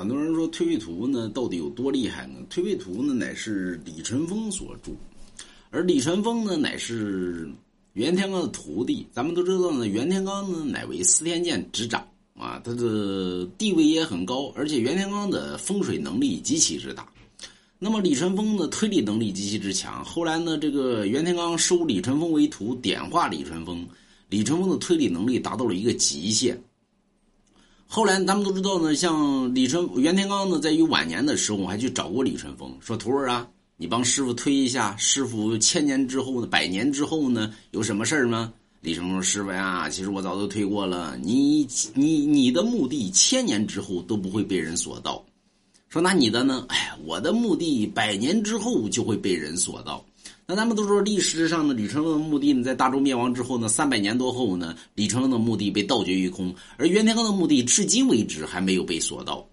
很多人说推背图呢到底有多厉害呢？推背图呢乃是李淳风所著，而李淳风呢乃是袁天罡的徒弟。咱们都知道呢，袁天罡呢乃为司天监执掌啊，他的地位也很高，而且袁天罡的风水能力极其之大。那么李淳风的推理能力极其之强。后来呢，这个袁天罡收李淳风为徒，点化李淳风，李淳风的推理能力达到了一个极限。后来咱们都知道呢，像李淳袁天罡呢，在于晚年的时候，我还去找过李淳风，说：“徒儿啊，你帮师傅推一下，师傅千年之后呢，百年之后呢，有什么事儿吗？”李淳风说：“师傅呀，其实我早都推过了，你你你的墓地千年之后都不会被人所盗。说那你的呢？哎，我的墓地百年之后就会被人所盗。”那咱们都说历史上的李淳风的墓地呢，在大周灭亡之后呢，三百年多后呢，李淳风的墓地被盗掘一空，而袁天罡的墓地至今为止还没有被索盗。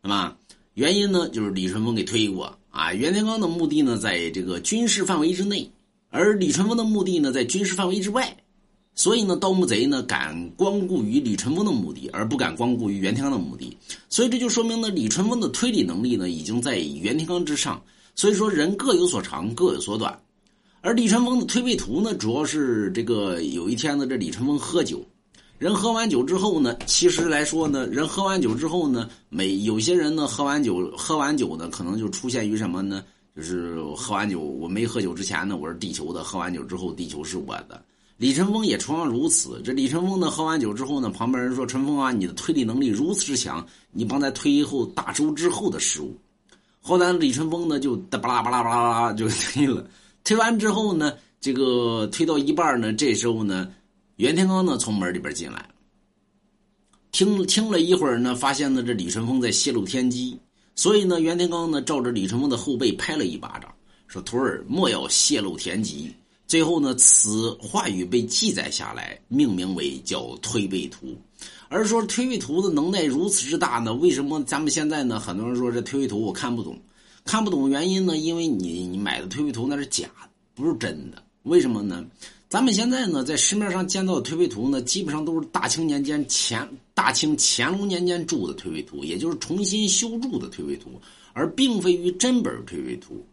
那么原因呢，就是李淳风给推过啊。袁天罡的墓地呢，在这个军事范围之内，而李淳风的墓地呢，在军事范围之外，所以呢，盗墓贼呢敢光顾于李淳风的墓地，而不敢光顾于袁天罡的墓地。所以这就说明呢，李淳风的推理能力呢，已经在袁天罡之上。所以说，人各有所长，各有所短。而李淳风的推背图呢，主要是这个有一天呢，这李淳风喝酒，人喝完酒之后呢，其实来说呢，人喝完酒之后呢，每有些人呢，喝完酒喝完酒呢，可能就出现于什么呢？就是喝完酒，我没喝酒之前呢，我是地球的；喝完酒之后，地球是我的。李淳风也同样如此。这李淳风呢，喝完酒之后呢，旁边人说：“淳风啊，你的推理能力如此之强，你帮咱推后大周之后的事物。”后来李淳风呢，就巴拉巴拉巴拉巴拉就推了。推完之后呢，这个推到一半呢，这时候呢，袁天罡呢从门里边进来，听听了一会儿呢，发现呢这李淳风在泄露天机，所以呢，袁天罡呢照着李淳风的后背拍了一巴掌，说：“徒儿莫要泄露天机。”最后呢，此话语被记载下来，命名为叫推背图。而说推背图的能耐如此之大呢？为什么咱们现在呢？很多人说这推背图我看不懂，看不懂原因呢？因为你你买的推背图那是假的，不是真的。为什么呢？咱们现在呢，在市面上见到的推背图呢，基本上都是大清年间乾大清乾隆年间铸的推背图，也就是重新修筑的推背图，而并非于真本推背图。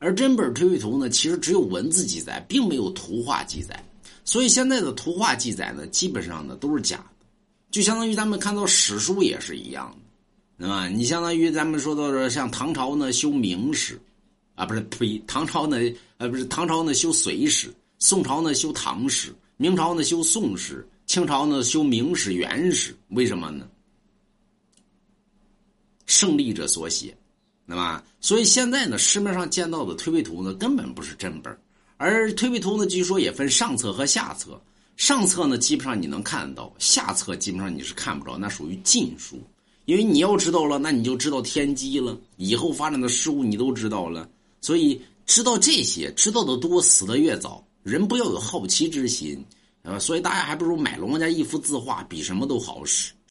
而真本推背图呢，其实只有文字记载，并没有图画记载，所以现在的图画记载呢，基本上呢都是假的。就相当于咱们看到史书也是一样的，对吧？你相当于咱们说到说像唐朝呢修明史，啊不是呸，唐朝呢呃不是唐朝呢修隋史，宋朝呢修唐史，明朝呢修宋史，清朝呢修明史元史，为什么呢？胜利者所写，对吧？所以现在呢市面上见到的推背图呢根本不是真本，而推背图呢据说也分上册和下册。上册呢，基本上你能看得到；下册基本上你是看不着，那属于禁书。因为你要知道了，那你就知道天机了，以后发展的事物你都知道了。所以知道这些，知道的多，死的越早。人不要有好奇之心，呃，所以大家还不如买龙家一幅字画，比什么都好使。